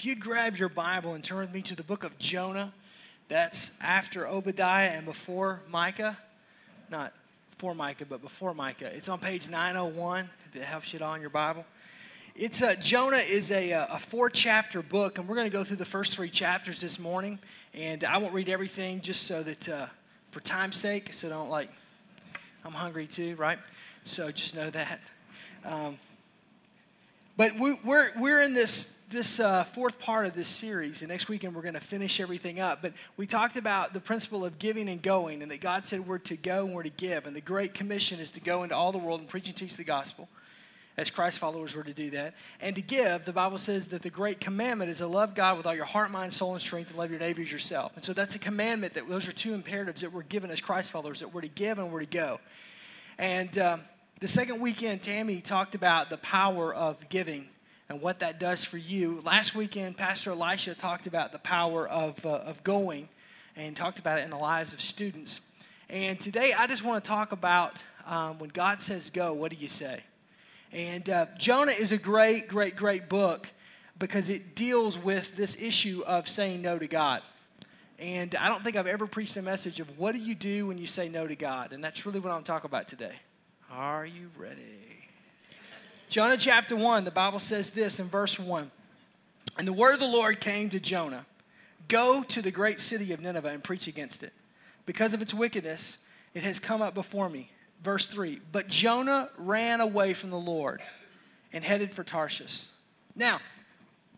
If you'd grab your Bible and turn with me to the book of Jonah, that's after Obadiah and before Micah. Not before Micah, but before Micah. It's on page 901, if it helps you all in your Bible. It's uh, Jonah is a, uh, a four chapter book, and we're going to go through the first three chapters this morning. And I won't read everything just so that, uh, for time's sake, so don't like, I'm hungry too, right? So just know that. Um, but we, we're, we're in this this uh, fourth part of this series, and next weekend we're going to finish everything up. But we talked about the principle of giving and going, and that God said we're to go and we're to give. And the Great Commission is to go into all the world and preach and teach the gospel. As Christ followers, we're to do that. And to give, the Bible says that the great commandment is to love God with all your heart, mind, soul, and strength, and love your neighbor as yourself. And so that's a commandment that those are two imperatives that we're given as Christ followers that we're to give and we're to go. And um, the second weekend, Tammy talked about the power of giving and what that does for you. Last weekend, Pastor Elisha talked about the power of, uh, of going and talked about it in the lives of students. And today, I just want to talk about um, when God says go, what do you say? And uh, Jonah is a great, great, great book because it deals with this issue of saying no to God. And I don't think I've ever preached a message of what do you do when you say no to God? And that's really what I'm talking about today. Are you ready? Jonah chapter 1, the Bible says this in verse 1. And the word of the Lord came to Jonah Go to the great city of Nineveh and preach against it. Because of its wickedness, it has come up before me. Verse 3 But Jonah ran away from the Lord and headed for Tarshish. Now,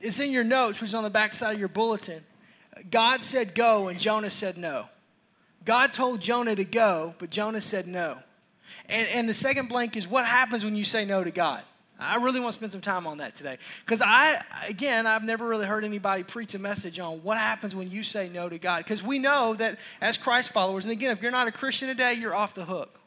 it's in your notes, which is on the back side of your bulletin. God said go, and Jonah said no. God told Jonah to go, but Jonah said no. And, and the second blank is what happens when you say no to God? I really want to spend some time on that today. Because I, again, I've never really heard anybody preach a message on what happens when you say no to God. Because we know that as Christ followers, and again, if you're not a Christian today, you're off the hook.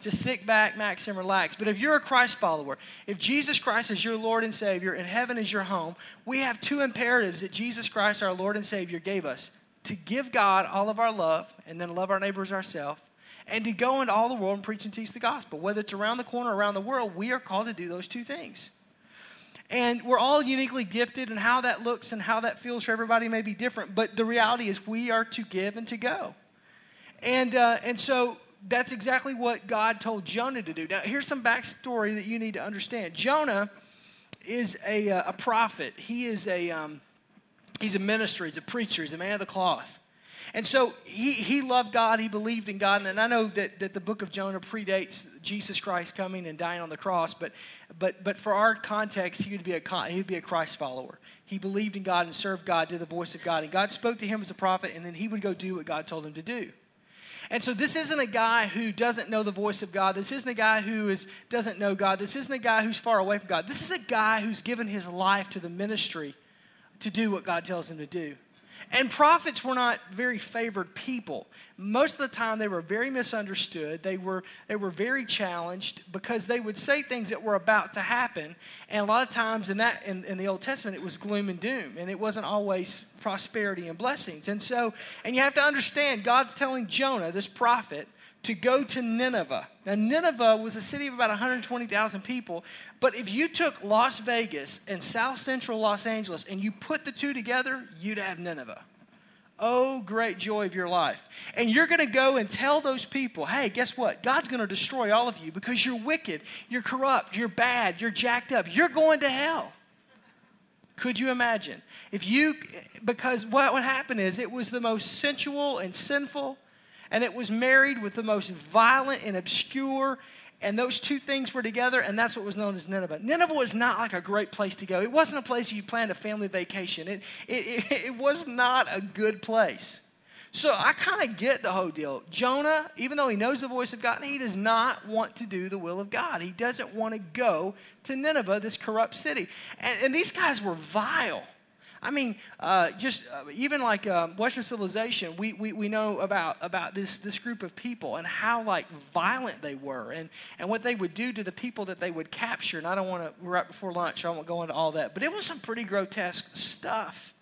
Just sit back, max, and relax. But if you're a Christ follower, if Jesus Christ is your Lord and Savior and heaven is your home, we have two imperatives that Jesus Christ, our Lord and Savior, gave us to give God all of our love and then love our neighbors ourselves and to go into all the world and preach and teach the gospel. Whether it's around the corner or around the world, we are called to do those two things. And we're all uniquely gifted, and how that looks and how that feels for everybody may be different. But the reality is, we are to give and to go. And, uh, and so that's exactly what God told Jonah to do. Now, here's some backstory that you need to understand. Jonah is a, uh, a prophet, he is a, um, he's a minister, he's a preacher, he's a man of the cloth. And so he, he loved God, he believed in God. And I know that, that the book of Jonah predates Jesus Christ coming and dying on the cross, but, but, but for our context, he would, be a, he would be a Christ follower. He believed in God and served God to the voice of God. And God spoke to him as a prophet, and then he would go do what God told him to do. And so this isn't a guy who doesn't know the voice of God. This isn't a guy who is, doesn't know God. This isn't a guy who's far away from God. This is a guy who's given his life to the ministry to do what God tells him to do. And prophets were not very favored people. Most of the time, they were very misunderstood. They were, they were very challenged because they would say things that were about to happen. And a lot of times in, that, in, in the Old Testament, it was gloom and doom, and it wasn't always prosperity and blessings. And so, and you have to understand, God's telling Jonah, this prophet, to go to Nineveh. Now, Nineveh was a city of about 120,000 people, but if you took Las Vegas and South Central Los Angeles and you put the two together, you'd have Nineveh. Oh, great joy of your life. And you're going to go and tell those people, hey, guess what? God's going to destroy all of you because you're wicked, you're corrupt, you're bad, you're jacked up, you're going to hell. Could you imagine? If you, because what would happen is it was the most sensual and sinful and it was married with the most violent and obscure and those two things were together, and that's what was known as Nineveh. Nineveh was not like a great place to go. It wasn't a place you planned a family vacation. It, it, it, it was not a good place. So I kind of get the whole deal. Jonah, even though he knows the voice of God, he does not want to do the will of God. He doesn't want to go to Nineveh, this corrupt city. And, and these guys were vile. I mean, uh, just uh, even like um, Western civilization, we, we, we know about, about this, this group of people and how like violent they were and, and what they would do to the people that they would capture. And I don't want to, right before lunch, so I won't go into all that. But it was some pretty grotesque stuff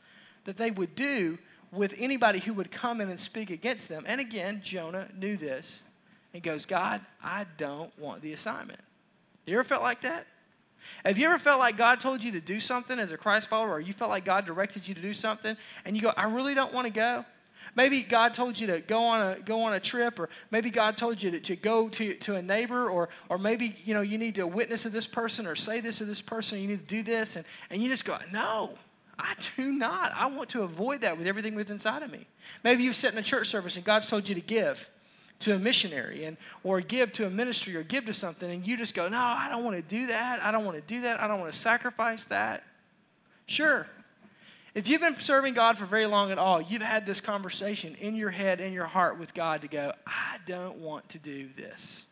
that they would do with anybody who would come in and speak against them. And again, Jonah knew this and goes, God, I don't want the assignment. You ever felt like that? Have you ever felt like God told you to do something as a Christ follower, or you felt like God directed you to do something, and you go, I really don't want to go? Maybe God told you to go on a, go on a trip, or maybe God told you to, to go to, to a neighbor, or, or maybe you, know, you need to witness to this person or say this to this person, you need to do this, and, and you just go, No, I do not. I want to avoid that with everything within inside of me. Maybe you've sat in a church service and God's told you to give to a missionary and or give to a ministry or give to something and you just go no i don't want to do that i don't want to do that i don't want to sacrifice that sure if you've been serving God for very long at all, you've had this conversation in your head, in your heart with God to go, I don't want to do this.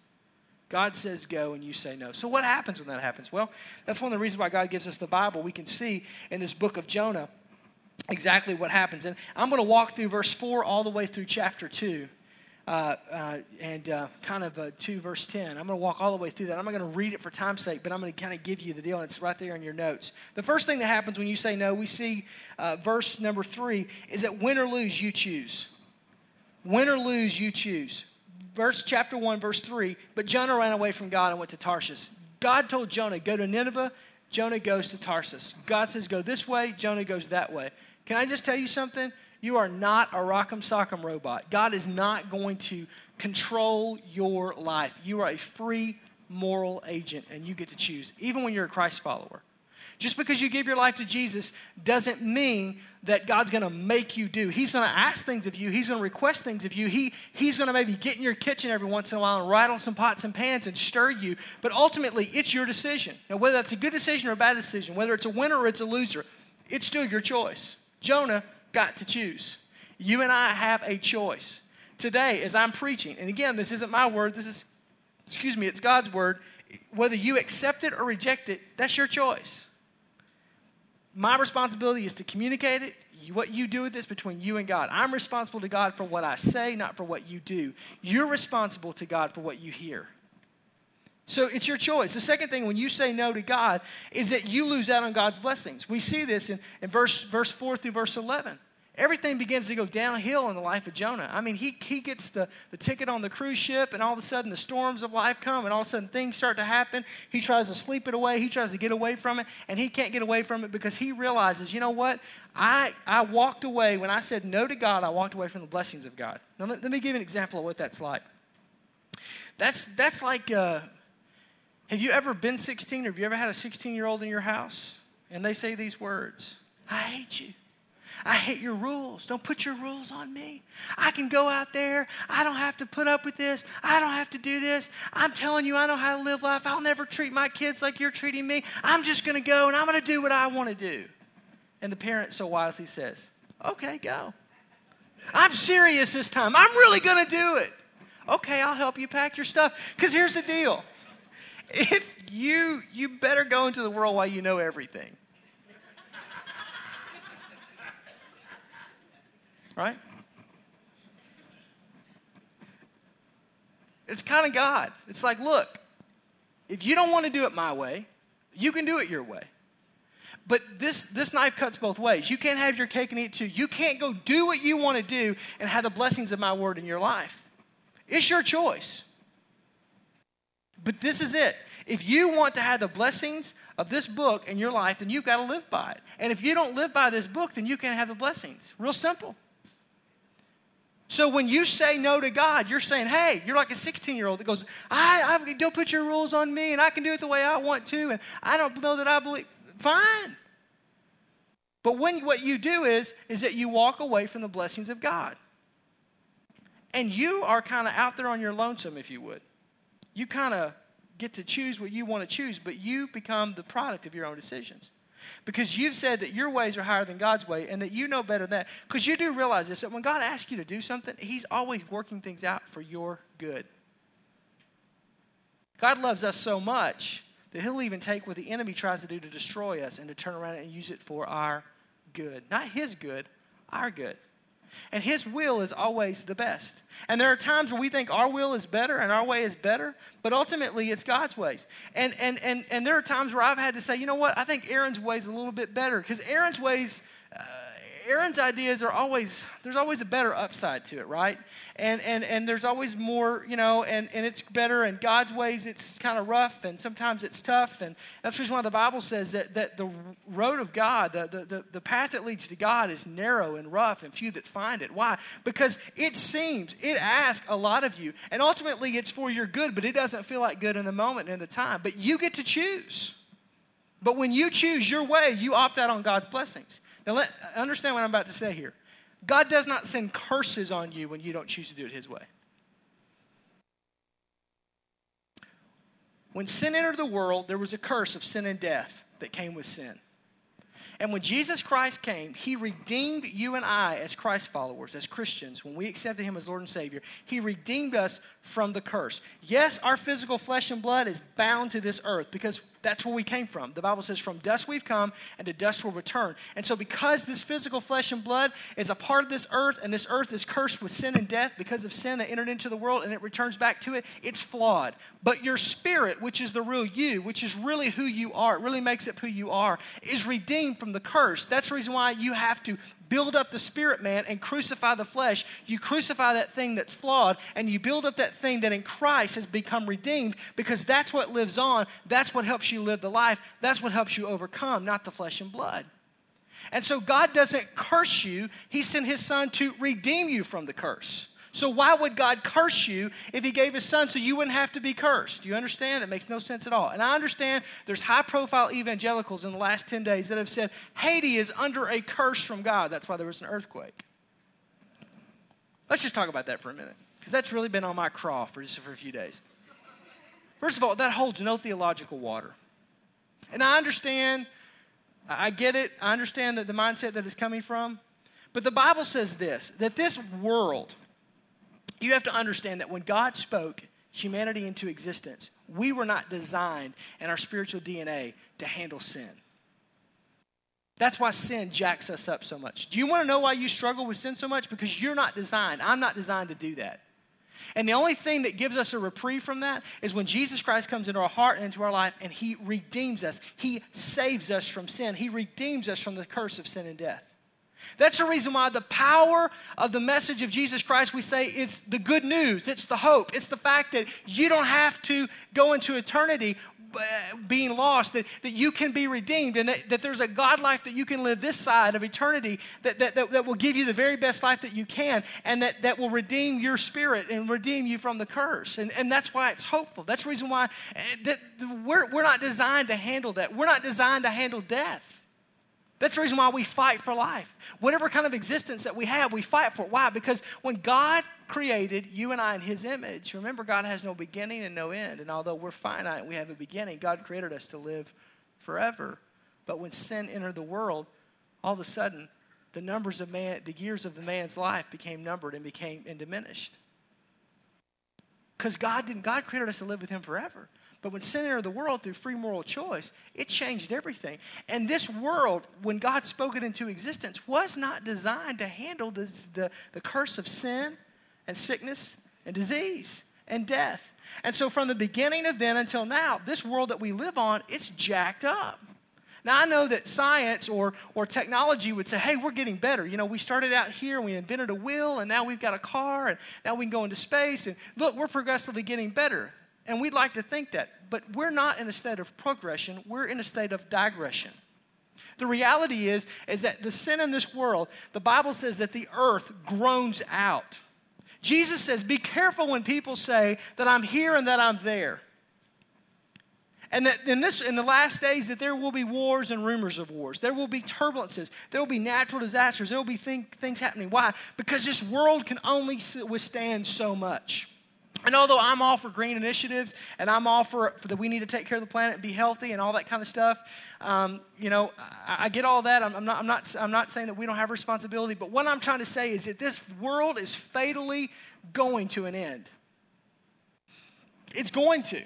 God says go and you say no. So, what happens when that happens? Well, that's one of the reasons why God gives us the Bible. We can see in this book of Jonah exactly what happens. And I'm going to walk through verse 4 all the way through chapter 2 uh, uh, and uh, kind of 2 verse 10. I'm going to walk all the way through that. I'm not going to read it for time's sake, but I'm going to kind of give you the deal, and it's right there in your notes. The first thing that happens when you say no, we see uh, verse number 3 is that win or lose, you choose. Win or lose, you choose. Verse chapter 1, verse 3. But Jonah ran away from God and went to Tarshish. God told Jonah, go to Nineveh. Jonah goes to Tarsus. God says, go this way. Jonah goes that way. Can I just tell you something? You are not a rock'em sock'em robot. God is not going to control your life. You are a free moral agent and you get to choose, even when you're a Christ follower. Just because you give your life to Jesus doesn't mean that God's to make you do. He's to ask things of you. He's to request things of you. He, he's to maybe get in your kitchen every once in a while and rattle some pots and pans and stir you. But ultimately, it's your decision. Now, whether that's a good decision or a bad decision, whether it's a winner or it's a loser, it's still your choice. Jonah got to choose. You and I have a choice. Today, as I'm preaching, and again, this isn't my word, this is, excuse me, it's God's word. Whether you accept it or reject it, that's your choice. My responsibility is to communicate it. What you do with this between you and God. I'm responsible to God for what I say, not for what you do. You're responsible to God for what you hear. So it's your choice. The second thing, when you say no to God, is that you lose out on God's blessings. We see this in, in verse, verse 4 through verse 11. Everything begins to go downhill in the life of Jonah. I mean, he, he gets the, the ticket on the cruise ship, and all of a sudden the storms of life come, and all of a sudden things start to happen. He tries to sleep it away, he tries to get away from it, and he can't get away from it because he realizes, you know what? I, I walked away, when I said no to God, I walked away from the blessings of God. Now, let, let me give you an example of what that's like. That's, that's like. Uh, have you ever been 16 or have you ever had a 16 year old in your house and they say these words I hate you. I hate your rules. Don't put your rules on me. I can go out there. I don't have to put up with this. I don't have to do this. I'm telling you, I know how to live life. I'll never treat my kids like you're treating me. I'm just going to go and I'm going to do what I want to do. And the parent so wisely says, Okay, go. I'm serious this time. I'm really going to do it. Okay, I'll help you pack your stuff. Because here's the deal if you you better go into the world while you know everything. right? It's kind of God. It's like, look, if you don't want to do it my way, you can do it your way. But this, this knife cuts both ways. You can't have your cake and eat it too. You can't go do what you want to do and have the blessings of my word in your life. It's your choice. But this is it. If you want to have the blessings of this book in your life, then you've got to live by it. And if you don't live by this book, then you can't have the blessings. Real simple. So when you say no to God, you're saying, hey, you're like a 16 year old that goes, I, I don't put your rules on me and I can do it the way I want to and I don't know that I believe. Fine. But when what you do is, is that you walk away from the blessings of God. And you are kind of out there on your lonesome, if you would. You kind of get to choose what you want to choose, but you become the product of your own decisions. Because you've said that your ways are higher than God's way and that you know better than that. Because you do realize this that when God asks you to do something, He's always working things out for your good. God loves us so much that He'll even take what the enemy tries to do to destroy us and to turn around and use it for our good. Not His good, our good. And His will is always the best. And there are times where we think our will is better and our way is better, but ultimately it's God's ways. And, and, and, and there are times where I've had to say, you know what, I think Aaron's way is a little bit better because Aaron's ways, Aaron's ideas are always, there's always a better upside to it, right? And, and, and there's always more, you know, and, and it's better. And God's ways, it's kind of rough and sometimes it's tough. And that's the reason why the Bible says that, that the road of God, the, the, the, the path that leads to God is narrow and rough and few that find it. Why? Because it seems, it asks a lot of you. And ultimately it's for your good, but it doesn't feel like good in the moment and in the time. But you get to choose. But when you choose your way, you opt out on God's blessings. Now, let, understand what I'm about to say here. God does not send curses on you when you don't choose to do it His way. When sin entered the world, there was a curse of sin and death that came with sin. And when Jesus Christ came, he redeemed you and I as Christ followers, as Christians. When we accepted him as Lord and Savior, he redeemed us from the curse. Yes, our physical flesh and blood is bound to this earth because that's where we came from. The Bible says, From dust we've come, and to dust we'll return. And so, because this physical flesh and blood is a part of this earth, and this earth is cursed with sin and death because of sin that entered into the world and it returns back to it, it's flawed. But your spirit, which is the real you, which is really who you are, it really makes up who you are, is redeemed from the curse. That's the reason why you have to build up the spirit man and crucify the flesh. You crucify that thing that's flawed and you build up that thing that in Christ has become redeemed because that's what lives on. That's what helps you live the life. That's what helps you overcome, not the flesh and blood. And so God doesn't curse you, He sent His Son to redeem you from the curse. So, why would God curse you if He gave His Son so you wouldn't have to be cursed? Do you understand? That makes no sense at all. And I understand there's high profile evangelicals in the last 10 days that have said Haiti is under a curse from God. That's why there was an earthquake. Let's just talk about that for a minute, because that's really been on my craw for just for a few days. First of all, that holds no theological water. And I understand, I get it, I understand that the mindset that it's coming from. But the Bible says this that this world, you have to understand that when God spoke humanity into existence, we were not designed in our spiritual DNA to handle sin. That's why sin jacks us up so much. Do you want to know why you struggle with sin so much? Because you're not designed. I'm not designed to do that. And the only thing that gives us a reprieve from that is when Jesus Christ comes into our heart and into our life and He redeems us. He saves us from sin. He redeems us from the curse of sin and death. That's the reason why the power of the message of Jesus Christ, we say, it's the good news, it's the hope, it's the fact that you don't have to go into eternity uh, being lost, that, that you can be redeemed, and that, that there's a God life that you can live this side of eternity that, that, that, that will give you the very best life that you can, and that, that will redeem your spirit and redeem you from the curse. And, and that's why it's hopeful. That's the reason why uh, that we're, we're not designed to handle that. We're not designed to handle death. That's the reason why we fight for life. Whatever kind of existence that we have, we fight for it. Why? Because when God created you and I in His image, remember, God has no beginning and no end. And although we're finite, we have a beginning, God created us to live forever. But when sin entered the world, all of a sudden, the numbers of man, the years of the man's life became numbered and became and diminished. Because God didn't, God created us to live with Him forever. But when sin entered the world through free moral choice, it changed everything. And this world, when God spoke it into existence, was not designed to handle the, the, curse of sin and sickness and disease and death. And so from the beginning of then until now, this world that we live on, it's jacked up. Now, I know that science or, or technology would say, hey, we're getting better. You know, we started out here we invented a wheel, and now we've got a car, and now we can go into space. And look, we're progressively getting better. And we'd like to think that, but we're not in a state of progression, we're in a state of digression. The reality is, is that the sin in this world, the Bible says that the earth groans out. Jesus says, Be careful when people say that I'm here and that I'm there. And that in this in the last days that there will be wars and rumors of wars. There will be turbulences. There will be natural disasters. There will be thing, things happening. Why? Because this world can only withstand so much. And although I'm all for green initiatives and I'm all for, for that we need to take care of the planet and be healthy and all that kind of stuff, um, you know, I, I, get all that. I'm, I'm, not, I'm, not, I'm not saying that we don't have responsibility, but what I'm trying to say is that this world is fatally going to an end. It's going to.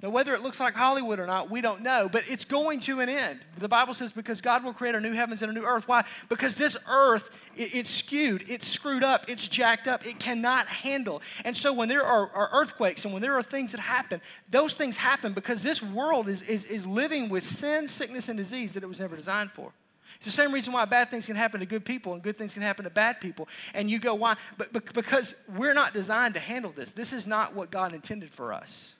Now, whether it looks like Hollywood or not, we don't know, but it's going to an end. The Bible says because God will create a new heavens and a new earth. Why? Because this earth, it, it's skewed, it's screwed up, it's jacked up, it cannot handle. And so when there are, are, earthquakes and when there are things that happen, those things happen because this world is, is, is living with sin, sickness, and disease that it was never designed for. It's the same reason why bad things can happen to good people and good things can happen to bad people. And you go, why? But, but because we're not designed to handle this. This is not what God intended for us.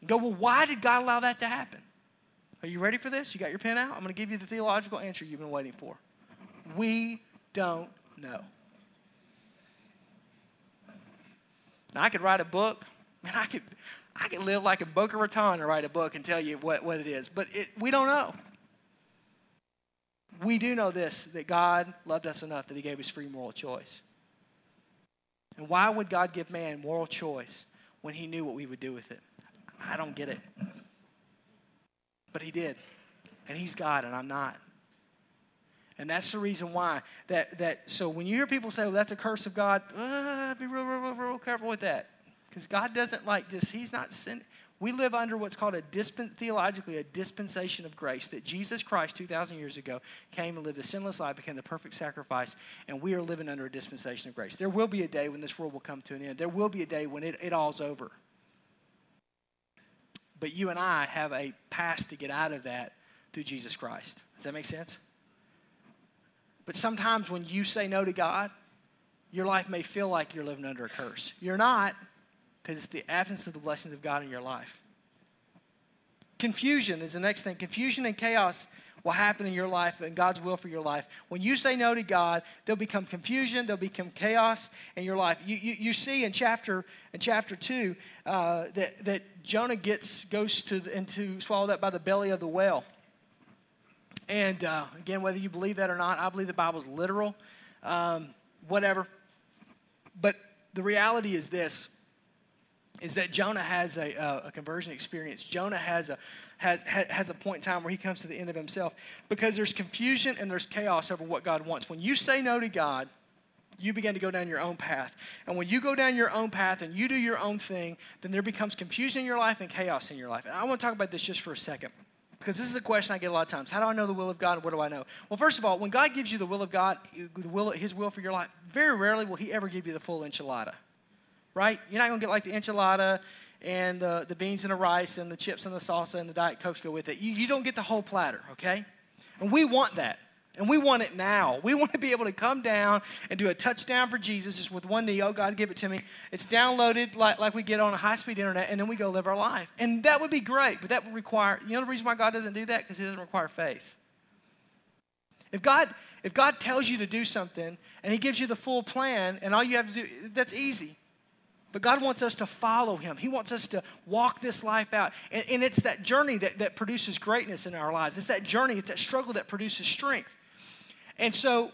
You go, well, why did God allow that to happen? Are you ready for this? You got your pen out? I'm going to give you the theological answer you've been waiting for. We don't know. Now, I could write a book. Man, I could, I could live like a Boca Raton and write a book and tell you what, what it is. But it, we don't know. We do know this that God loved us enough that he gave us free moral choice. And why would God give man moral choice when he knew what we would do with it? I don't get it. But he did. And he's God and I'm not. And that's the reason why that that so when you hear people say, "Well, that's a curse of God," uh, be real, real, real, real careful with that, because God doesn't like this. He's not sin. We live under what's called a dispen, theologically a dispensation of grace that Jesus Christ 2,000 years ago came and lived a sinless life, became the perfect sacrifice, and we are living under a dispensation of grace. There will be a day when this world will come to an end. There will be a day when it, it all's over. But you and I have a path to get out of that through Jesus Christ. Does that make sense? But sometimes when you say no to God, your life may feel like you're living under a curse. You're not, because it's the absence of the blessings of God in your life. Confusion is the next thing. Confusion and chaos will happen in your life and God's will for your life. When you say no to God, there'll become confusion, there'll become chaos in your life. You, you, you see in chapter in chapter two uh, that, that Jonah gets goes to into swallowed up by the belly of the whale. And uh, again, whether you believe that or not, I believe the Bible's literal, um, whatever. But the reality is this is that Jonah has a, a, a conversion experience. Jonah has a, has, has a point in time where he comes to the end of himself because there's confusion and there's chaos over what God wants. When you say no to God, you begin to go down your own path. And when you go down your own path and you do your own thing, then there becomes confusion in your life and chaos in your life. And I want to talk about this just for a second because this is a question I get a lot of times. How do I know the will of God and what do I know? Well, first of all, when God gives you the will of God, the will, His will for your life, very rarely will He ever give you the full enchilada, right? You're not going to get like the enchilada and the, the beans and the rice and the chips and the salsa and the Diet Cokes go with it. You, you don't get the whole platter, okay? And we want that. And we want it now. We want to be able to come down and do a touchdown for Jesus just with one knee. Oh, God, give it to me. It's downloaded like, like we get on a high speed internet, and then we go live our life. And that would be great, but that would require, you know the reason why God doesn't do that? Because He doesn't require faith. If God, if God tells you to do something and He gives you the full plan, and all you have to do, that's easy. But God wants us to follow Him. He wants us to walk this life out. And, and it's that journey that, that produces greatness in our lives. It's that journey, it's that struggle that produces strength. And so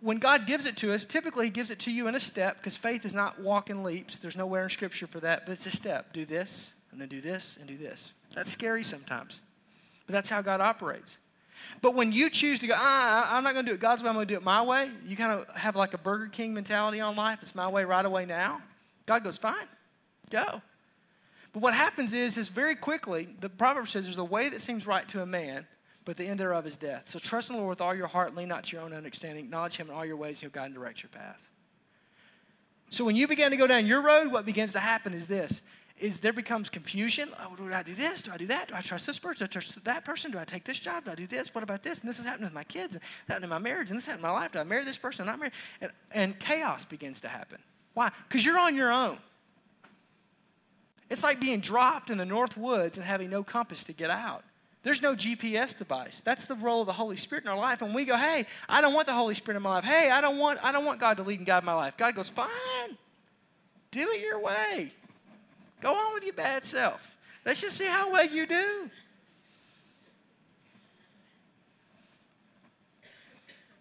when God gives it to us, typically He gives it to you in a step because faith is not walking leaps. There's nowhere in Scripture for that, but it's a step. Do this, and then do this, and do this. That's scary sometimes, but that's how God operates. But when you choose to go, ah, I'm not going to do it God's way, I'm going to do it my way, you kind of have like a Burger King mentality on life. It's my way right away now. God goes, fine, go. But what happens is, is very quickly, the proverb says there's a way that seems right to a man, but the end thereof is death. So trust in the Lord with all your heart, lean not to your own understanding, acknowledge Him in all your ways, He'll guide and direct your path. So when you begin to go down your road, what begins to happen is this is there becomes confusion. Oh, do I do this? Do I do that? Do I trust this person? Do I trust that person? Do I take this job? Do I do this? What about this? And this is happening with my kids, and that happening in my marriage, and this happening in my life. Do I marry this person? Marry? And, and chaos begins to happen. Why? Because you're on your own. It's like being dropped in the North Woods and having no compass to get out. There's no GPS device. That's the role of the Holy Spirit in our life. And we go, hey, I don't want the Holy Spirit in my life. Hey, I don't want, I don't want God to lead and guide my life. God goes, fine. Do it your way. Go on with your bad self. Let's just see how well you do.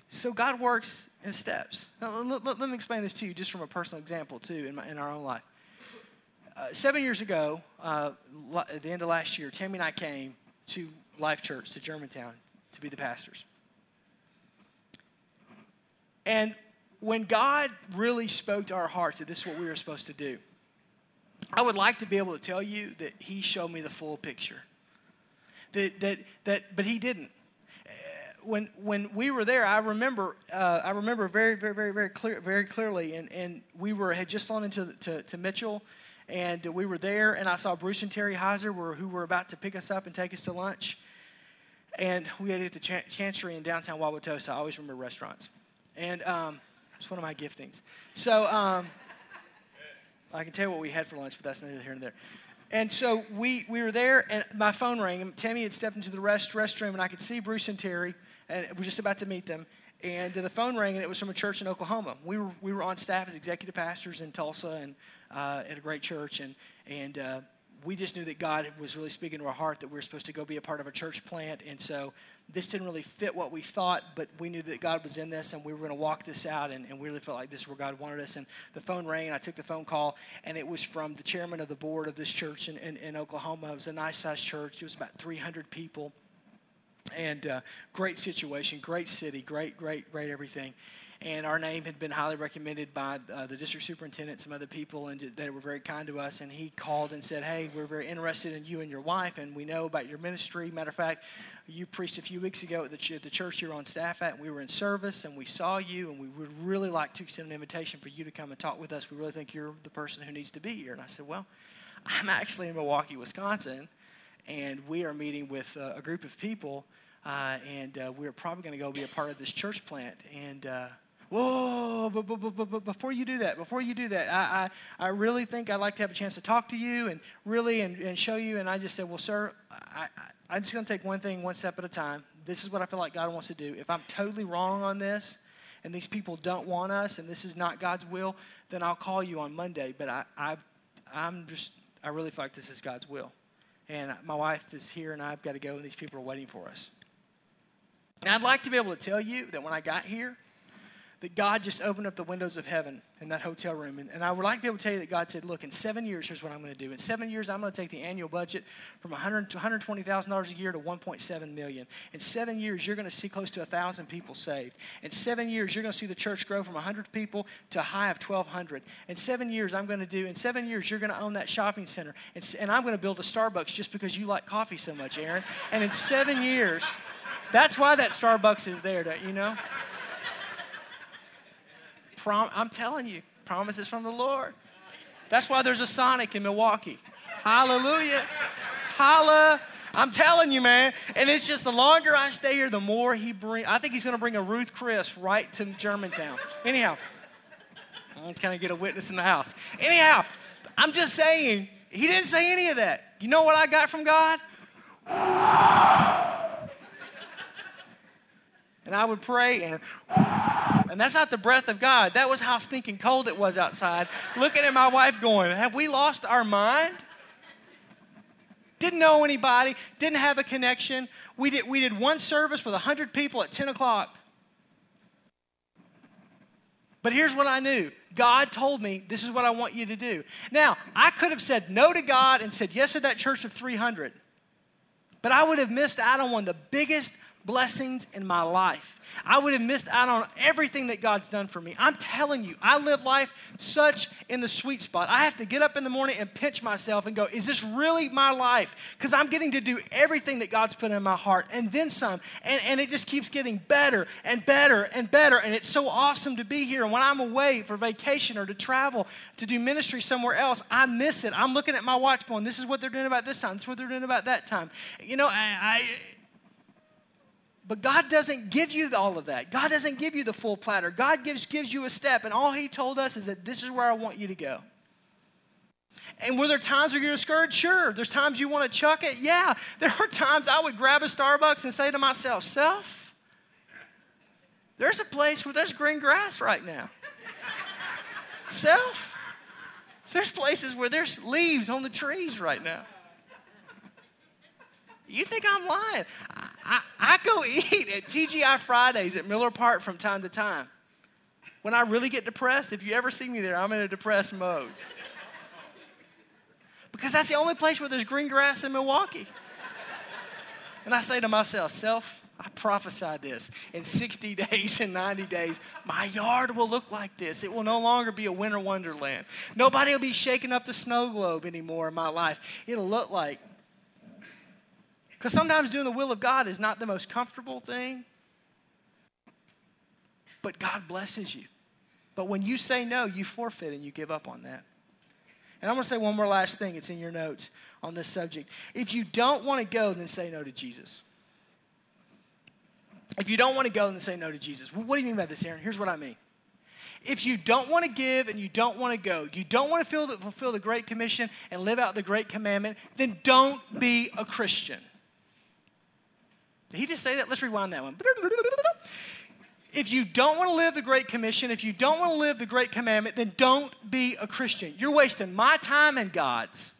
So God works in steps. Now, let, let, me explain this to you just from a personal example, too, in, my, in our own life. Uh, seven years ago, uh, at the end of last year, Tammy and I came to Life Church, to Germantown, to be the pastors. And when God really spoke to our hearts that this is what we were supposed to do, I would like to be able to tell you that He showed me the full picture. That, that, that, but He didn't. When, when we were there, I remember, uh, I remember very, very, very, very clear, very clearly, and, and we were had just flown into to, to Mitchell, and we were there, and I saw Bruce and Terry Heiser were, who were about to pick us up and take us to lunch. And we ate at the Ch- Chancery in downtown Wauwatosa. I always remember restaurants. And um, it's one of my giftings. So um, I can tell you what we had for lunch, but that's neither here nor there. And so we, we were there, and my phone rang, and Tammy had stepped into the rest, restroom, and I could see Bruce and Terry, and we're just about to meet them. And the phone rang, and it was from a church in Oklahoma. We were, we were on staff as executive pastors in Tulsa and uh, at a great church, and, and uh, we just knew that God was really speaking to our heart that we were supposed to go be a part of a church plant. And so this didn't really fit what we thought, but we knew that God was in this and we were going to walk this out. And, and we really felt like this is where God wanted us. And the phone rang, I took the phone call, and it was from the chairman of the board of this church in, in, in Oklahoma. It was a nice sized church, it was about 300 people. And uh, great situation, great city, great, great, great everything and our name had been highly recommended by uh, the district superintendent, some other people, and that were very kind to us. And he called and said, "Hey, we're very interested in you and your wife, and we know about your ministry. Matter of fact, you preached a few weeks ago at the, ch- the church you're on staff at. And we were in service, and we saw you, and we would really like to extend an invitation for you to come and talk with us. We really think you're the person who needs to be here." And I said, "Well, I'm actually in Milwaukee, Wisconsin, and we are meeting with uh, a group of people." Uh, and uh, we're probably going to go be a part of this church plant. And uh, Whoa, but, but, but, but, before you do that, before you do that, I, I, I really think I'd like to have a chance to talk to you and really and, and show you. And I just said, well, sir, I, I, I'm just going to take one thing one step at a time. This is what I feel like God wants to do. If I'm totally wrong on this and these people don't want us and this is not God's will, then I'll call you on Monday. But I, I, I'm just, I really feel like this is God's will. And my wife is here and I've got to go and these people are waiting for us. And I'd like to be able to tell you that when I got here, that God just opened up the windows of heaven in that hotel room. And, and, I would like to be able to tell you that God said, Look, in seven years, here's what I'm going to do. In seven years, I'm going to take the annual budget from 100 to $120,000 a year to 1.7 million. In seven years, you're going to see close to 1,000 people saved. In seven years, you're going to see the church grow from 100 people to a high of 1,200. In seven years, I'm going to do, in seven years, you're going to own that shopping center. And, and I'm going to build a Starbucks just because you like coffee so much, Aaron. And in seven years, that's why that Starbucks is there, don't you know? Prom- I'm telling you, promises from the Lord. That's why there's a Sonic in Milwaukee. Hallelujah. Holla. I'm telling you, man. And it's just the longer I stay here, the more he bring. I think he's going to bring a Ruth Chris right to Germantown. Anyhow, I'm kind of get a witness in the house. Anyhow, I'm just saying, he didn't say any of that. You know what I got from God? and I would pray and and that's not the breath of God. That was how stinking cold it was outside. Looking at my wife going, Have we lost our mind? Didn't know anybody, didn't have a connection. We did, we did one service with 100 people at 10 o'clock. But here's what I knew God told me, This is what I want you to do. Now, I could have said no to God and said yes to that church of 300, but I would have missed out on one of the biggest blessings in my life. I would have missed out on everything that God's done for me. I'm telling you, I live life such in the sweet spot. I have to get up in the morning and pinch myself and go, is this really my life? Because I'm getting to do everything that God's put in my heart and then some. And, and it just keeps getting better and better and better. And it's so awesome to be here. And when I'm away for vacation or to travel to do ministry somewhere else, I miss it. I'm looking at my watch going, this is what they're doing about this time. This is what they're doing about that time. You know, I, I but God doesn't give you all of that. God doesn't give you the full platter. God gives, gives you a step, and all He told us is that this is where I want you to go. And were there times where you're discouraged? Sure. There's times you want to chuck it? Yeah. There are times I would grab a Starbucks and say to myself, Self, there's a place where there's green grass right now. Self, there's places where there's leaves on the trees right now. You think I'm lying? I, I, I, go eat at TGI Fridays at Miller Park from time to time. When I really get depressed, if you ever see me there, I'm in a depressed mode. Because that's the only place where there's green grass in Milwaukee. And I say to myself, self, I prophesied this. In 60 days and 90 days, my yard will look like this. It will no longer be a winter wonderland. Nobody will be shaking up the snow globe anymore in my life. It'll look like because sometimes doing the will of God is not the most comfortable thing, but God blesses you. But when you say no, you forfeit and you give up on that. And I'm going to say one more last thing. It's in your notes on this subject. If you don't want to go, then say no to Jesus. if you don't want to go, then say no to Jesus. What do you mean by this, Aaron? Here's what I mean. If you don't want to give and you don't want to go, you don't want to fulfill the Great Commission and live out the Great Commandment, then don't be a Christian. Did he just say that? Let's rewind that one. If you don't want to live the Great Commission, if you don't want to live the Great Commandment, then don't be a Christian. You're wasting my time and God's.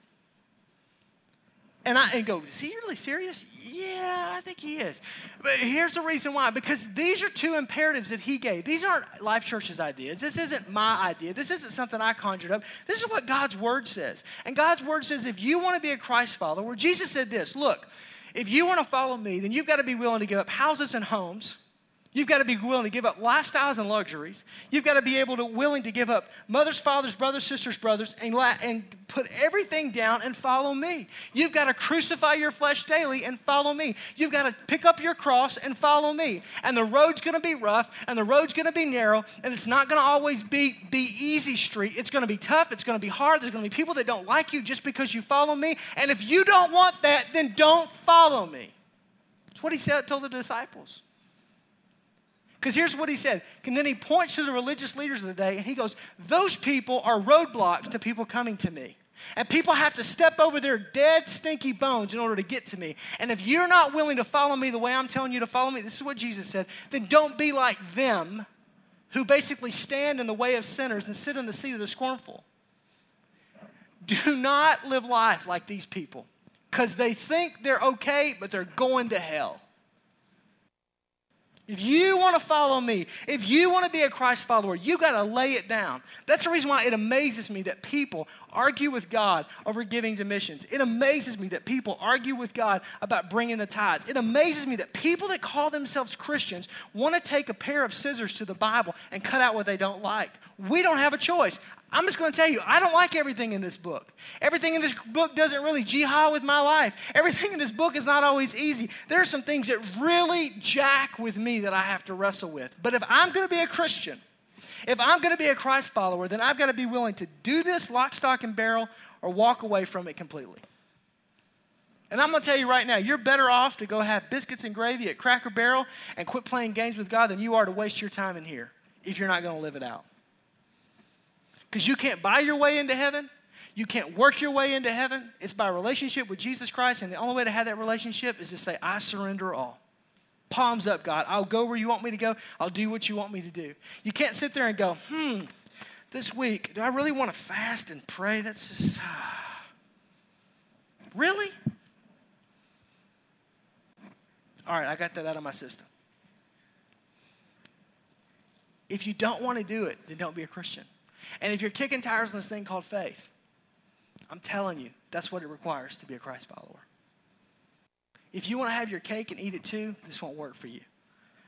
And I and go, is he really serious? Yeah, I think he is. But here's the reason why because these are two imperatives that he gave. These aren't Life Church's ideas. This isn't my idea. This isn't something I conjured up. This is what God's Word says. And God's Word says if you want to be a Christ follower, Jesus said this look, if you want to follow me, then you've got to be willing to give up houses and homes You've got to be willing to give up lifestyles and luxuries. You've got to be able to willing to give up mothers, fathers, brothers, sisters, brothers, and, la- and put everything down and follow me. You've got to crucify your flesh daily and follow me. You've got to pick up your cross and follow me. And the road's going to be rough, and the road's going to be narrow, and it's not going to always be the easy street. It's going to be tough. It's going to be hard. There's going to be people that don't like you just because you follow me. And if you don't want that, then don't follow me. That's what he said, told the disciples. Because here's what he said. And then he points to the religious leaders of the day and he goes, Those people are roadblocks to people coming to me. And people have to step over their dead, stinky bones in order to get to me. And if you're not willing to follow me the way I'm telling you to follow me, this is what Jesus said, then don't be like them who basically stand in the way of sinners and sit in the seat of the scornful. Do not live life like these people because they think they're okay, but they're going to hell. If you want to follow me, if you want to be a Christ follower, you got to lay it down. That's the reason why it amazes me that people argue with God over giving to missions. It amazes me that people argue with God about bringing the tithes. It amazes me that people that call themselves Christians want to take a pair of scissors to the Bible and cut out what they don't like. We don't have a choice. I'm just going to tell you, I don't like everything in this book. Everything in this book doesn't really jihad with my life. Everything in this book is not always easy. There are some things that really jack with me that I have to wrestle with. But if I'm going to be a Christian, if I'm going to be a Christ follower, then I've got to be willing to do this lock, stock, and barrel or walk away from it completely. And I'm going to tell you right now, you're better off to go have biscuits and gravy at Cracker Barrel and quit playing games with God than you are to waste your time in here if you're not going to live it out. Because you can't buy your way into heaven. You can't work your way into heaven. It's by relationship with Jesus Christ. And the only way to have that relationship is to say, I surrender all. Palms up, God. I'll go where you want me to go. I'll do what you want me to do. You can't sit there and go, hmm, this week, do I really want to fast and pray? That's just, ah. really? All right, I got that out of my system. If you don't want to do it, then don't be a Christian. And if you're kicking tires on this thing called faith, I'm telling you, that's what it requires to be a Christ follower. If you want to have your cake and eat it too, this won't work for you.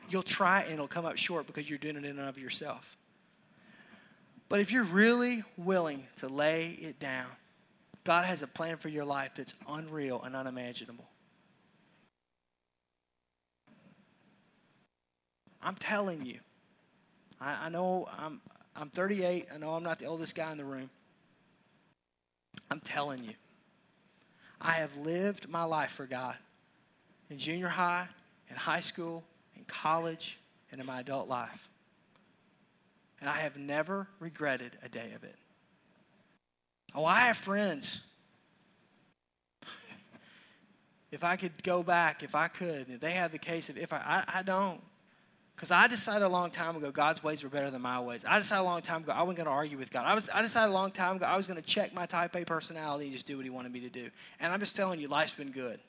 You'll try and it'll come up short because you're doing it in and of yourself. But if you're really willing to lay it down, God has a plan for your life that's unreal and unimaginable. I'm telling you, I, I know I'm, I'm 38. I know I'm not the oldest guy in the room. I'm telling you, I have lived my life for God in junior high, in high school, in college, and in my adult life. And I have never regretted a day of it. Oh, I have friends. if I could go back, if I could, if they have the case of if I, I, I don't. Because I decided a long time ago God's ways were better than my ways. I decided a long time ago I wasn't going to argue with God. I, was, I decided a long time ago I was going to check my type A personality and just do what He wanted me to do. And I'm just telling you, life's been good.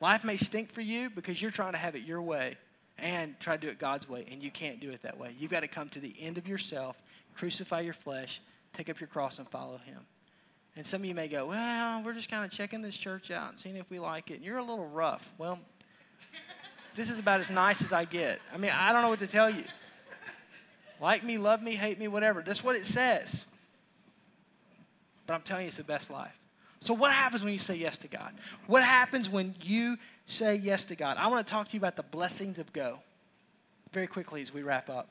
Life may stink for you because you're trying to have it your way and try to do it God's way, and you can't do it that way. You've got to come to the end of yourself, crucify your flesh, take up your cross, and follow Him. And some of you may go, Well, we're just kind of checking this church out and seeing if we like it. And you're a little rough. Well, this is about as nice as I get. I mean, I don't know what to tell you. Like me, love me, hate me, whatever. That's what it says. But I'm telling you, it's the best life. So, what happens when you say yes to God? What happens when you say yes to God? I want to talk to you about the blessings of go very quickly as we wrap up.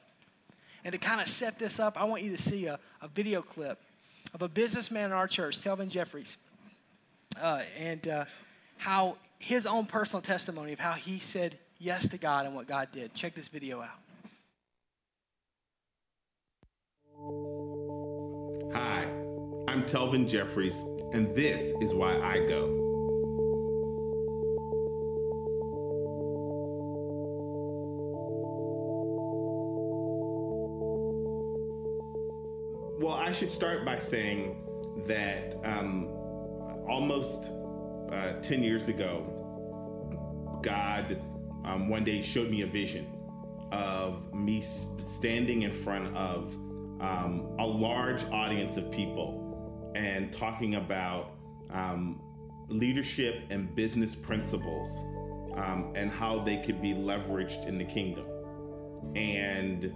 And to kind of set this up, I want you to see a, a video clip of a businessman in our church, Telvin Jeffries, uh, and uh, how his own personal testimony of how he said yes to God and what God did. Check this video out. Hi, I'm Telvin Jeffries, and this is why I go. Well, I should start by saying that um, almost uh, 10 years ago, God um, one day showed me a vision of me standing in front of um, a large audience of people and talking about um, leadership and business principles um, and how they could be leveraged in the kingdom. And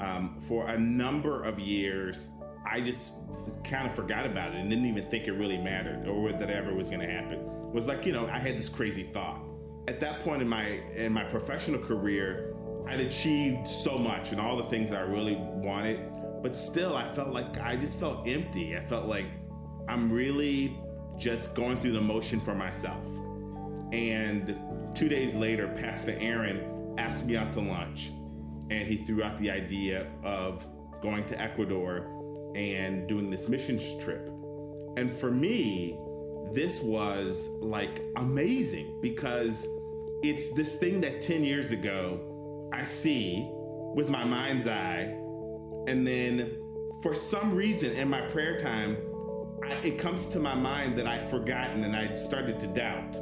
um, for a number of years, I just kind of forgot about it and didn't even think it really mattered or that ever was going to happen. It was like, you know, I had this crazy thought. At that point in my in my professional career, I'd achieved so much and all the things I really wanted, but still I felt like I just felt empty. I felt like I'm really just going through the motion for myself. And 2 days later, Pastor Aaron asked me out to lunch and he threw out the idea of going to Ecuador and doing this missions trip. And for me, this was like amazing because it's this thing that 10 years ago I see with my mind's eye. And then for some reason in my prayer time, I, it comes to my mind that I'd forgotten and I started to doubt.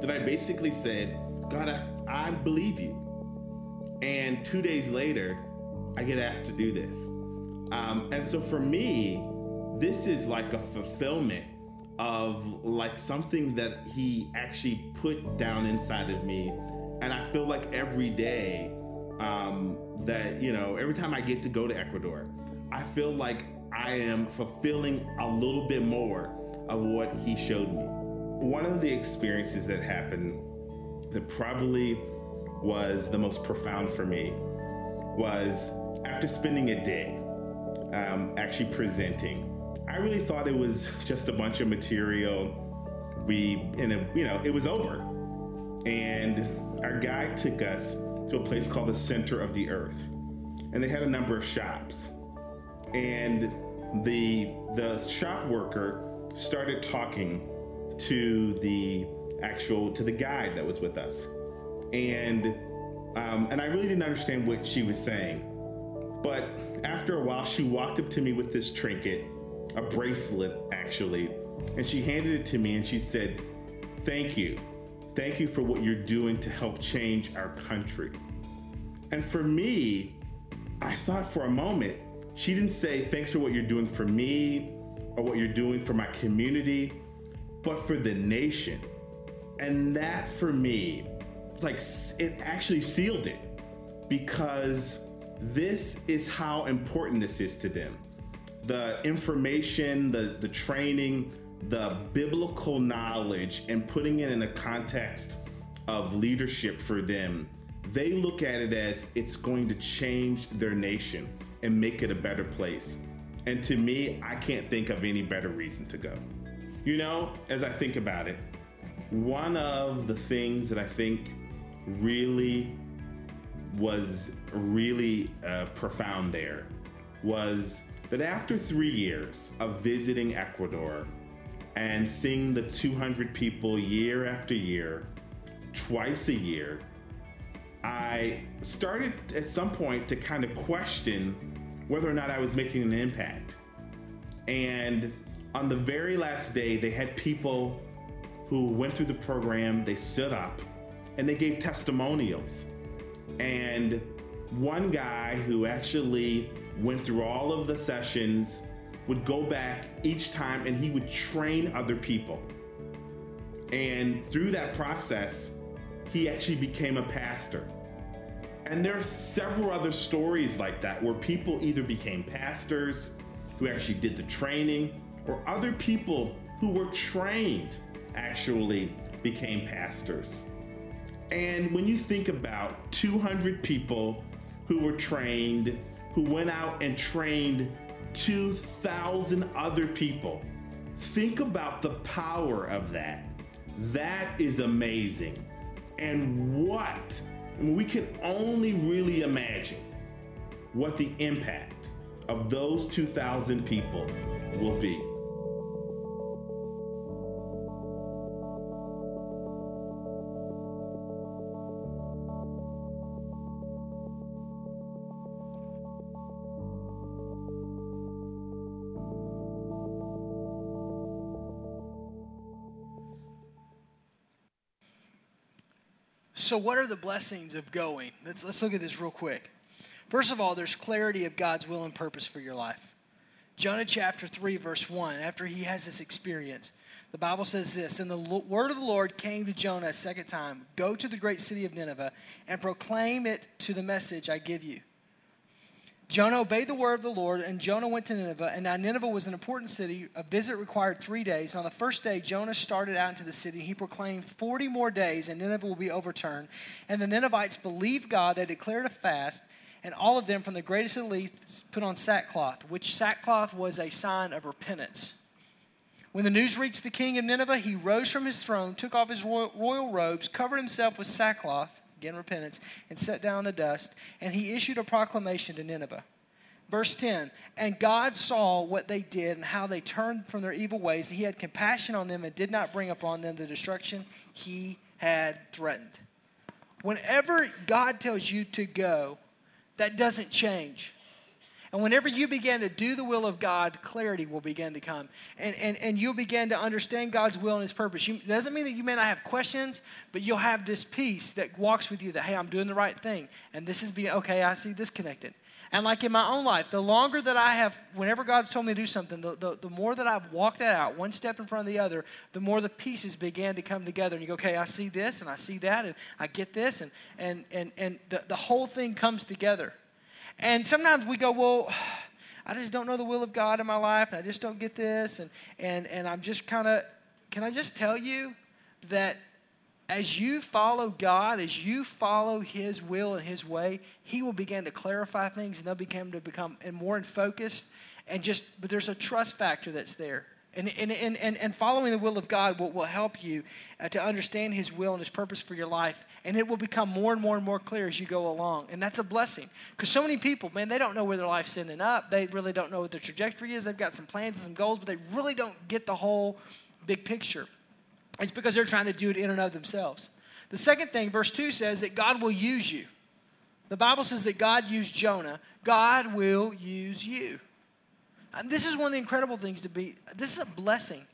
That I basically said, God, I, I believe you. And two days later, I get asked to do this. Um, and so for me, this is like a fulfillment of like something that he actually put down inside of me. And I feel like every day um, that, you know, every time I get to go to Ecuador, I feel like I am fulfilling a little bit more of what he showed me. One of the experiences that happened that probably was the most profound for me was after spending a day um, actually presenting. I really thought it was just a bunch of material. We, and it, you know, it was over. And our guide took us to a place called the Center of the Earth, and they had a number of shops. And the the shop worker started talking to the actual to the guide that was with us, and um, and I really didn't understand what she was saying. But after a while, she walked up to me with this trinket, a bracelet actually, and she handed it to me and she said, Thank you. Thank you for what you're doing to help change our country. And for me, I thought for a moment, she didn't say, Thanks for what you're doing for me or what you're doing for my community, but for the nation. And that for me, like, it actually sealed it because this is how important this is to them. The information, the, the training, the biblical knowledge, and putting it in a context of leadership for them, they look at it as it's going to change their nation and make it a better place. And to me, I can't think of any better reason to go. You know, as I think about it, one of the things that I think really was really uh, profound there was that after three years of visiting Ecuador and seeing the 200 people year after year, twice a year, I started at some point to kind of question whether or not I was making an impact. And on the very last day, they had people who went through the program, they stood up, and they gave testimonials. And one guy who actually went through all of the sessions would go back each time and he would train other people. And through that process, he actually became a pastor. And there are several other stories like that where people either became pastors who actually did the training, or other people who were trained actually became pastors. And when you think about 200 people who were trained, who went out and trained 2,000 other people. Think about the power of that. That is amazing. And what, I mean, we can only really imagine what the impact of those 2,000 people will be. So, what are the blessings of going? Let's, let's look at this real quick. First of all, there's clarity of God's will and purpose for your life. Jonah chapter 3, verse 1, after he has this experience, the Bible says this And the word of the Lord came to Jonah a second time Go to the great city of Nineveh and proclaim it to the message I give you. Jonah obeyed the word of the Lord, and Jonah went to Nineveh. And now Nineveh was an important city. A visit required three days. And On the first day, Jonah started out into the city. He proclaimed 40 more days, and Nineveh will be overturned. And the Ninevites believed God. They declared a fast, and all of them, from the greatest to the least, put on sackcloth, which sackcloth was a sign of repentance. When the news reached the king of Nineveh, he rose from his throne, took off his royal, royal robes, covered himself with sackcloth again repentance, and sat down in the dust. And he issued a proclamation to Nineveh. Verse 10 And God saw what they did and how they turned from their evil ways. He had compassion on them and did not bring upon them the destruction he had threatened. Whenever God tells you to go, that doesn't change. And whenever you begin to do the will of God, clarity will begin to come. And, and, and you'll begin to understand God's will and His purpose. it doesn't mean that you may not have questions, but you'll have this peace that walks with you that, hey, I'm doing the right thing. And this is being, okay, I see this connected. And like in my own life, the longer that I have, whenever God's told me to do something, the, the, the, more that I've walked that out, one step in front of the other, the more the pieces began to come together. And you go, okay, I see this and I see that and I get this. And, and, and, and the, the whole thing comes together. And sometimes we go, well, I just don't know the will of God in my life, and I just don't get this, and and and I'm just kind of. Can I just tell you that as you follow God, as you follow His will and His way, He will begin to clarify things, and they'll begin to become and more in focused, and just. But there's a trust factor that's there. And, and, and, and, following the will of God will, will help you uh, to understand His will and His purpose for your life. And it will become more and more and more clear as you go along. And that's a blessing. Because so many people, man, they don't know where their life's ending up. They really don't know what their trajectory is. They've got some plans and some goals, but they really don't get the whole big picture. It's because they're trying to do it in and of themselves. The second thing, verse 2 says that God will use you. The Bible says that God used Jonah. God will use you. This is one of the incredible things to be, this is a blessing.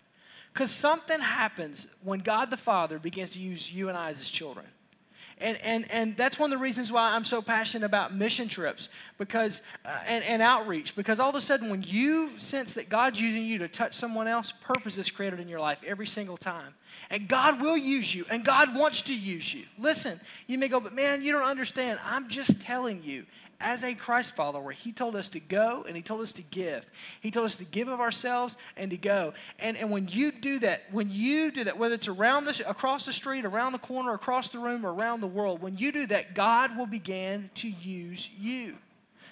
Because something happens when God the Father begins to use you and I as his children. And, and, and that's one of the reasons why I'm so passionate about mission trips because, uh, and, and outreach. Because all of a sudden, when you sense that God's using you to touch someone else, purpose is created in your life every single time. And God will use you, and God wants to use you. Listen, you may go, but man, you don't understand. I'm just telling you as a Christ follower, He told us to go and He told us to give. He told us to give of ourselves and to go. And, and when you do that, when you do that, whether it's around the, across the street, around the corner, across the room, or around the world, when you do that, God will begin to use you.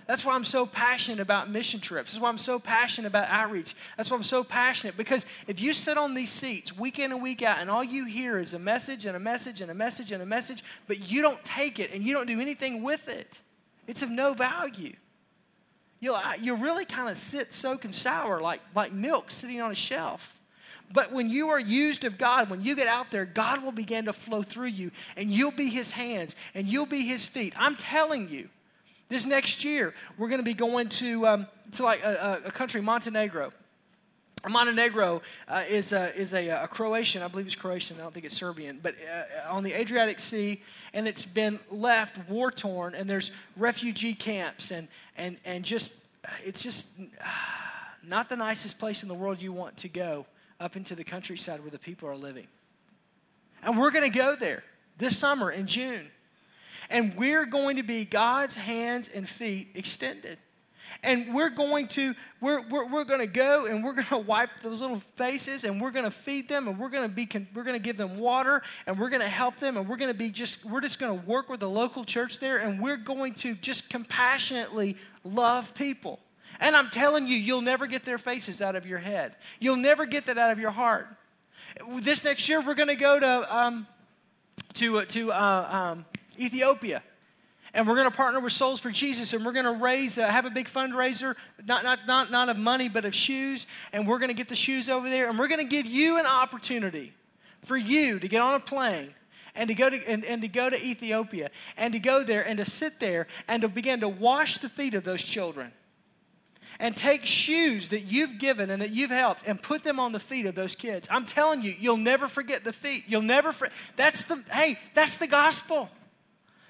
That's why I'm so passionate about mission trips. That's why I'm so passionate about outreach. That's why I'm so passionate because if you sit on these seats week in and week out and all you hear is a message and a message and a message and a message, but you don't take it and you don't do anything with it, it's of no value. You, you really kind of sit soaking sour like, like milk sitting on a shelf. But when you are used of God, when you get out there, God will begin to flow through you, and you'll be His hands and you'll be His feet. I'm telling you, this next year we're going to be going to um, to like a, a country, Montenegro. Montenegro uh, is, a, is a, a, Croatian, I believe it's Croatian, I don't think it's Serbian, but uh, on the Adriatic Sea, and it's been left war torn, and there's refugee camps, and, and, and just, it's just uh, not the nicest place in the world you want to go up into the countryside where the people are living. And we're going to go there this summer in June, and we're going to be God's hands and feet extended and we're going to we're, we're, we're going to go and we're going to wipe those little faces and we're going to feed them and we're going to be we're going to give them water and we're going to help them and we're going to be just we're just going to work with the local church there and we're going to just compassionately love people. And i'm telling you you'll never get their faces out of your head. You'll never get that out of your heart. This next year we're going to go to um, to, uh, to uh, um, Ethiopia. And we're going to partner with Souls for Jesus, and we're going to raise, uh, have a big fundraiser, not, not, not, not of money, but of shoes. And we're going to get the shoes over there, and we're going to give you an opportunity for you to get on a plane and to go to and, and, to go to Ethiopia and to go there and to sit there and to begin to wash the feet of those children and take shoes that you've given and that you've helped and put them on the feet of those kids. I'm telling you, you'll never forget the feet. You'll never for, that's the hey, that's the gospel.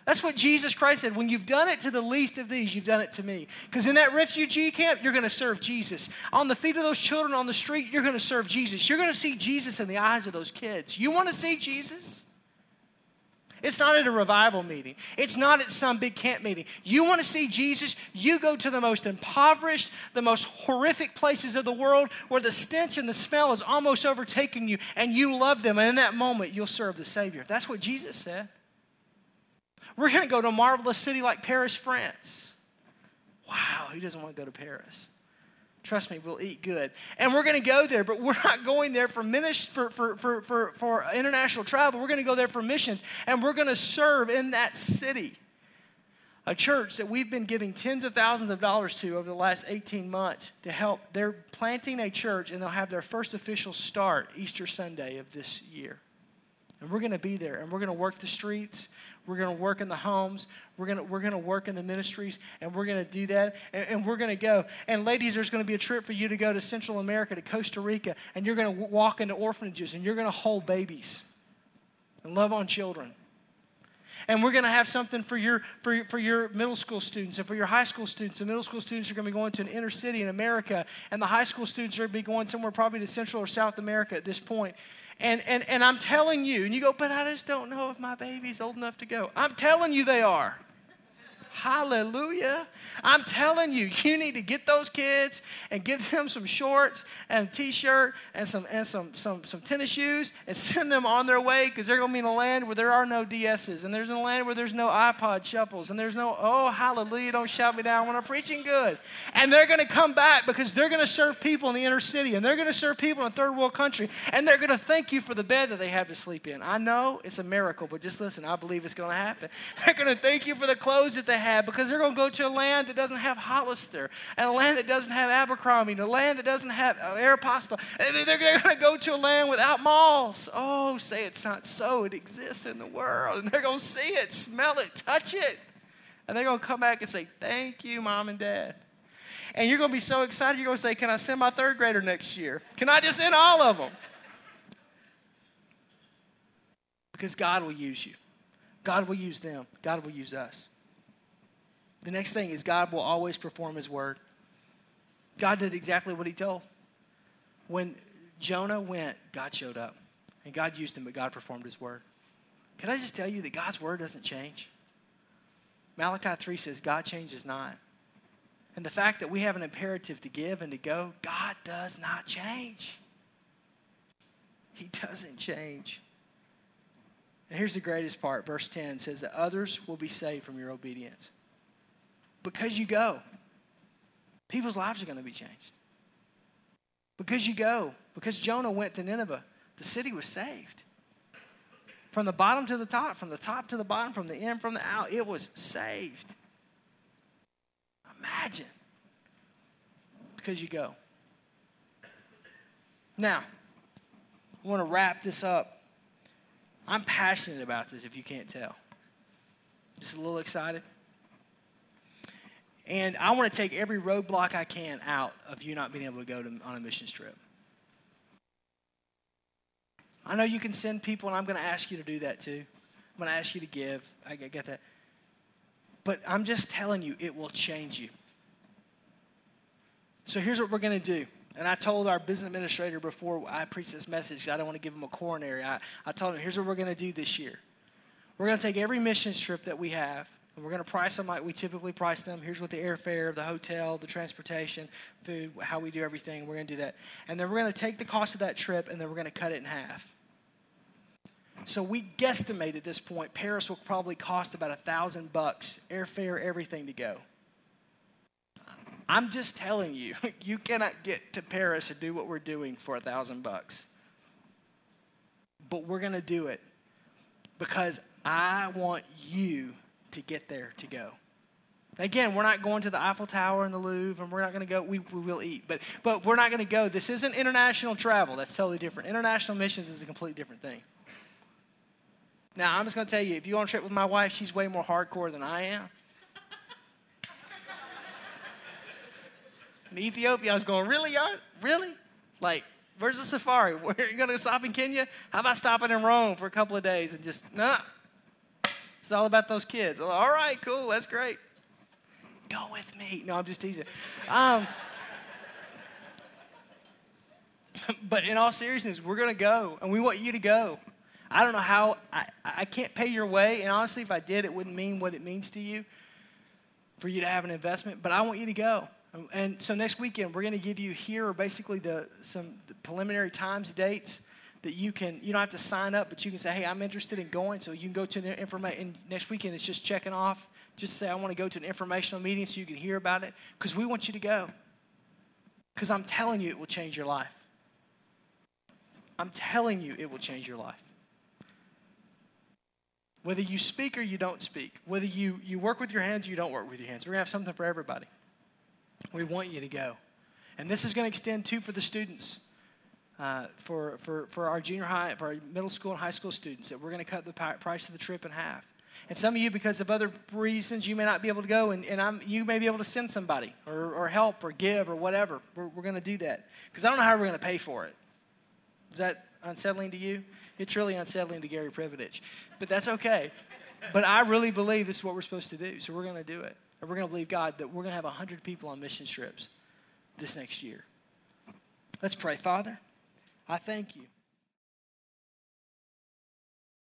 That's what Jesus Christ said. When you've done it to the least of these, you've done it to me. Because in that refugee camp, you're going to serve Jesus. On the feet of those children on the street, you're going to serve Jesus. You're going to see Jesus in the eyes of those kids. You want to see Jesus? It's not at a revival meeting. It's not at some big camp meeting. You want to see Jesus? You go to the most impoverished, the most horrific places of the world where the stench and the smell is almost overtaking you, and you love them. And in that moment, you'll serve the Savior. That's what Jesus said. We're going to go to a marvelous city like Paris, France. Wow, who doesn't want to go to Paris? Trust me, we'll eat good. And we're going to go there, but we're not going there for, minis- for, for, for, for, for international travel. We're going to go there for missions, and we're going to serve in that city. A church that we've been giving tens of thousands of dollars to over the last 18 months to help. They're planting a church, and they'll have their first official start Easter Sunday of this year. And we're going to be there, and we're going to work the streets. We're going to work in the homes. We're going we're going to work in the ministries, and we're going to do that, and, and we're going to go. And ladies, there's going to be a trip for you to go to Central America, to Costa Rica, and you're going to walk into orphanages, and you're going to hold babies and love on children. And we're going to have something for your, for, for your middle school students and for your high school students. The middle school students are going to be going to an inner city in America, and the high school students are going to be going somewhere probably to Central or South America at this point. And, and, and I'm telling you, and you go, but I just don't know if my baby's old enough to go. I'm telling you they are. Hallelujah. I'm telling you, you need to get those kids and give them some shorts and a t-shirt and some and some some some tennis shoes and send them on their way because they're gonna be in a land where there are no DSs and there's a land where there's no iPod shuffles and there's no oh hallelujah, don't shout me down when I'm preaching good. And they're gonna come back because they're gonna serve people in the inner city and they're gonna serve people in a third world country and they're gonna thank you for the bed that they have to sleep in. I know it's a miracle, but just listen, I believe it's gonna happen. They're gonna thank you for the clothes that they have because they're going to go to a land that doesn't have Hollister and a land that doesn't have Abercrombie and a land that doesn't have uh, Aeropostale. They're going to go to a land without malls. Oh, say it's not so. It exists in the world. And they're going to see it, smell it, touch it. And they're going to come back and say, Thank you, mom and dad. And you're going to be so excited, you're going to say, Can I send my third grader next year? Can I just send all of them? Because God will use you. God will use them. God will use us. The next thing is God will always perform his word. God did exactly what he told. When Jonah went, God showed up. And God used him, but God performed his word. Can I just tell you that God's word doesn't change? Malachi 3 says, God changes not. And the fact that we have an imperative to give and to go, God does not change. He doesn't change. And here's the greatest part. Verse 10 says that others will be saved from your obedience because you go. People's lives are going to be changed. Because you go. Because Jonah went to Nineveh, the city was saved. From the bottom to the top, from the top to the bottom, from the in, from the out, it was saved. Imagine. Because you go. Now, I want to wrap this up. I'm passionate about this, if you can't tell. Just a little excited. And I want to take every roadblock I can out of you not being able to go to, on a mission trip. I know you can send people, and I'm going to ask you to do that too. I'm going to ask you to give. I get that. But I'm just telling you, it will change you. So here's what we're going to do. And I told our business administrator before I preached this message, I don't want to give him a coronary. I, I told him, here's what we're going to do this year. We're going to take every mission trip that we have, and we're going to price them like we typically price them. Here's what the airfare, the hotel, the transportation, food, how we do everything. We're going to do that. And then we're going to take the cost of that trip and then we're going to cut it in half. So we guesstimate at this point Paris will probably cost about a thousand bucks, airfare, everything to go. I'm just telling you, you cannot get to Paris and do what we're doing for a thousand bucks. But we're going to do it because I want you to get there to go. Again, we're not going to the Eiffel Tower and the Louvre, and we're not going to go. We, we will eat, but but we're not going to go. This isn't international travel. That's totally different. International missions is a completely different thing. Now, I'm just going to tell you, if you go on a trip with my wife, she's way more hardcore than I am. In Ethiopia, I was going, really, y'all? Really? Like, where's the safari? Where are you going to stop in Kenya? How about stopping in Rome for a couple of days and just, nah. It's all about those kids. Like, all right, cool, that's great. Go with me. No, I'm just teasing. Um, but in all seriousness, we're going to go, and we want you to go. I don't know how, I, I can't pay your way, and honestly, if I did, it wouldn't mean what it means to you for you to have an investment, but I want you to go. And so next weekend, we're going to give you here basically the, some preliminary times, dates that you can, you don't have to sign up, but you can say, hey, I'm interested in going. So you can go to the information, next weekend, it's just checking off. Just say, I want to go to an informational meeting so you can hear about it, because we want you to go. Because I'm telling you, it will change your life. I'm telling you, it will change your life. Whether you speak or you don't speak, whether you, you work with your hands or you don't work with your hands, we're going to have something for everybody. We want you to go. And this is going to extend too for the students, uh, for, for, for our junior high, for our middle school and high school students, that we're going to cut the price of the trip in half. And some of you, because of other reasons, you may not be able to go, and, and I'm, you may be able to send somebody or, or help or give or whatever. We're, we're going to do that. Because I don't know how we're going to pay for it. Is that unsettling to you? It's really unsettling to Gary Privilege, but that's okay. But I really believe this is what we're supposed to do, so we're going to do it. And we're going to believe God that we're going to have 100 people on mission trips this next year. Let's pray. Father, I thank you.